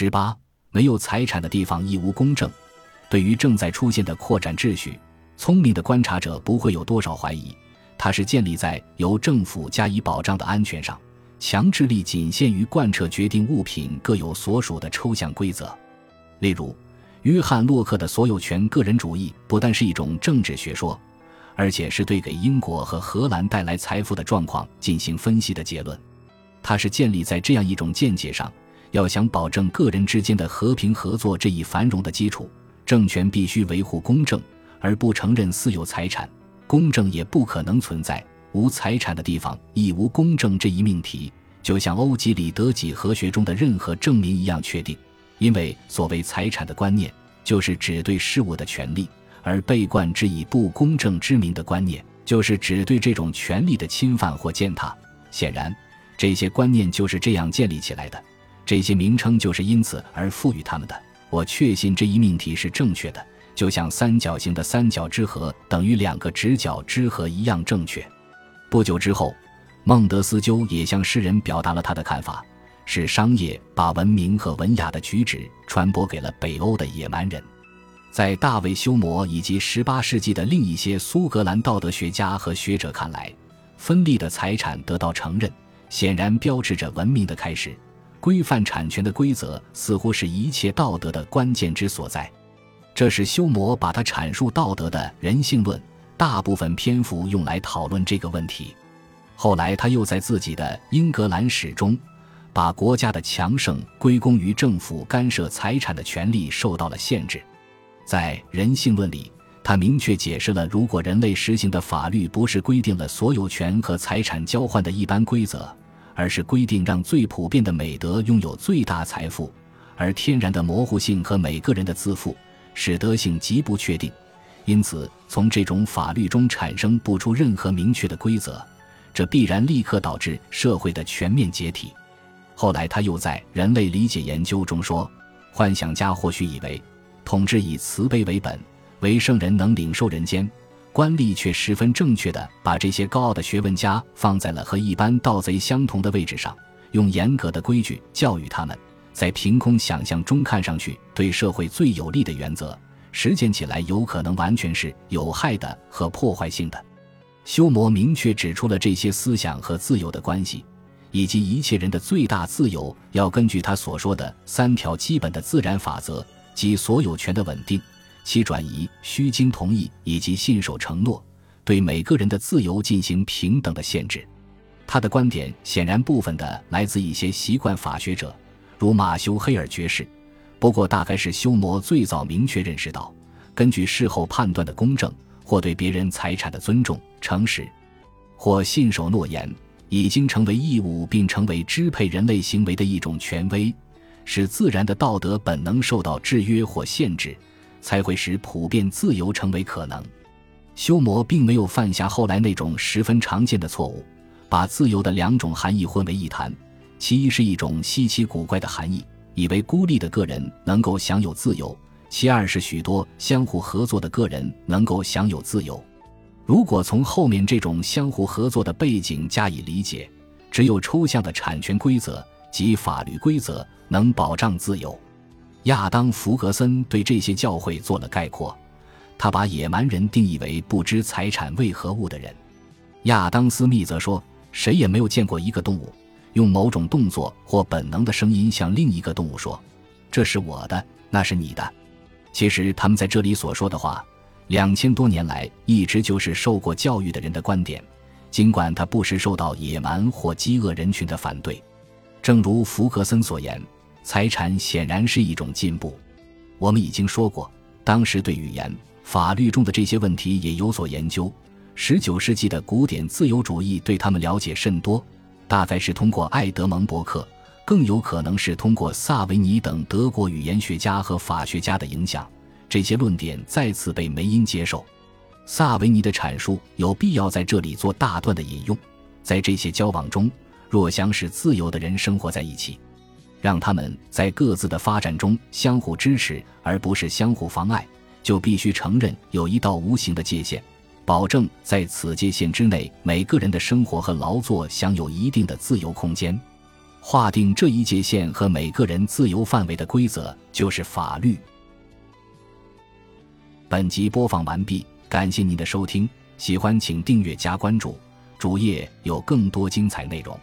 十八，没有财产的地方亦无公正。对于正在出现的扩展秩序，聪明的观察者不会有多少怀疑，它是建立在由政府加以保障的安全上。强制力仅限于贯彻决定物品各有所属的抽象规则。例如，约翰·洛克的所有权个人主义不但是一种政治学说，而且是对给英国和荷兰带来财富的状况进行分析的结论。它是建立在这样一种见解上：要想保证个人之间的和平合作这一繁荣的基础，政权必须维护公正，而不承认私有财产。公正也不可能存在。无财产的地方亦无公正这一命题，就像欧几里得几何学中的任何证明一样确定。因为所谓财产的观念，就是指对事物的权利；而被冠之以不公正之名的观念，就是指对这种权利的侵犯或践踏。显然，这些观念就是这样建立起来的，这些名称就是因此而赋予他们的。我确信这一命题是正确的，就像三角形的三角之和等于两个直角之和一样正确。不久之后，孟德斯鸠也向世人表达了他的看法：是商业把文明和文雅的举止传播给了北欧的野蛮人。在大卫·休谟以及18世纪的另一些苏格兰道德学家和学者看来，分立的财产得到承认，显然标志着文明的开始。规范产权的规则似乎是一切道德的关键之所在。这是休谟把他阐述道德的人性论。大部分篇幅用来讨论这个问题。后来，他又在自己的《英格兰史》中，把国家的强盛归功于政府干涉财产的权利受到了限制。在人性论里，他明确解释了：如果人类实行的法律不是规定了所有权和财产交换的一般规则，而是规定让最普遍的美德拥有最大财富，而天然的模糊性和每个人的自负使得性极不确定。因此，从这种法律中产生不出任何明确的规则，这必然立刻导致社会的全面解体。后来，他又在《人类理解研究》中说：“幻想家或许以为，统治以慈悲为本，为圣人能领受人间；官吏却十分正确地把这些高傲的学问家放在了和一般盗贼相同的位置上，用严格的规矩教育他们，在凭空想象中看上去对社会最有利的原则。”实践起来有可能完全是有害的和破坏性的。修谟明确指出了这些思想和自由的关系，以及一切人的最大自由要根据他所说的三条基本的自然法则及所有权的稳定、其转移、需经同意以及信守承诺，对每个人的自由进行平等的限制。他的观点显然部分的来自一些习惯法学者，如马修黑尔爵士。不过，大概是修谟最早明确认识到，根据事后判断的公正，或对别人财产的尊重、诚实，或信守诺言，已经成为义务，并成为支配人类行为的一种权威，使自然的道德本能受到制约或限制，才会使普遍自由成为可能。修谟并没有犯下后来那种十分常见的错误，把自由的两种含义混为一谈，其一是一种稀奇古怪的含义。以为孤立的个人能够享有自由，其二是许多相互合作的个人能够享有自由。如果从后面这种相互合作的背景加以理解，只有抽象的产权规则及法律规则能保障自由。亚当·弗格森对这些教会做了概括，他把野蛮人定义为不知财产为何物的人。亚当·斯密则说：“谁也没有见过一个动物。”用某种动作或本能的声音向另一个动物说：“这是我的，那是你的。”其实他们在这里所说的话，两千多年来一直就是受过教育的人的观点，尽管他不时受到野蛮或饥饿人群的反对。正如弗格森所言，财产显然是一种进步。我们已经说过，当时对语言、法律中的这些问题也有所研究。十九世纪的古典自由主义对他们了解甚多。大概是通过爱德蒙·伯克，更有可能是通过萨维尼等德国语言学家和法学家的影响，这些论点再次被梅因接受。萨维尼的阐述有必要在这里做大段的引用。在这些交往中，若想使自由的人生活在一起，让他们在各自的发展中相互支持，而不是相互妨碍，就必须承认有一道无形的界限。保证在此界限之内，每个人的生活和劳作享有一定的自由空间。划定这一界限和每个人自由范围的规则就是法律。本集播放完毕，感谢您的收听，喜欢请订阅加关注，主页有更多精彩内容。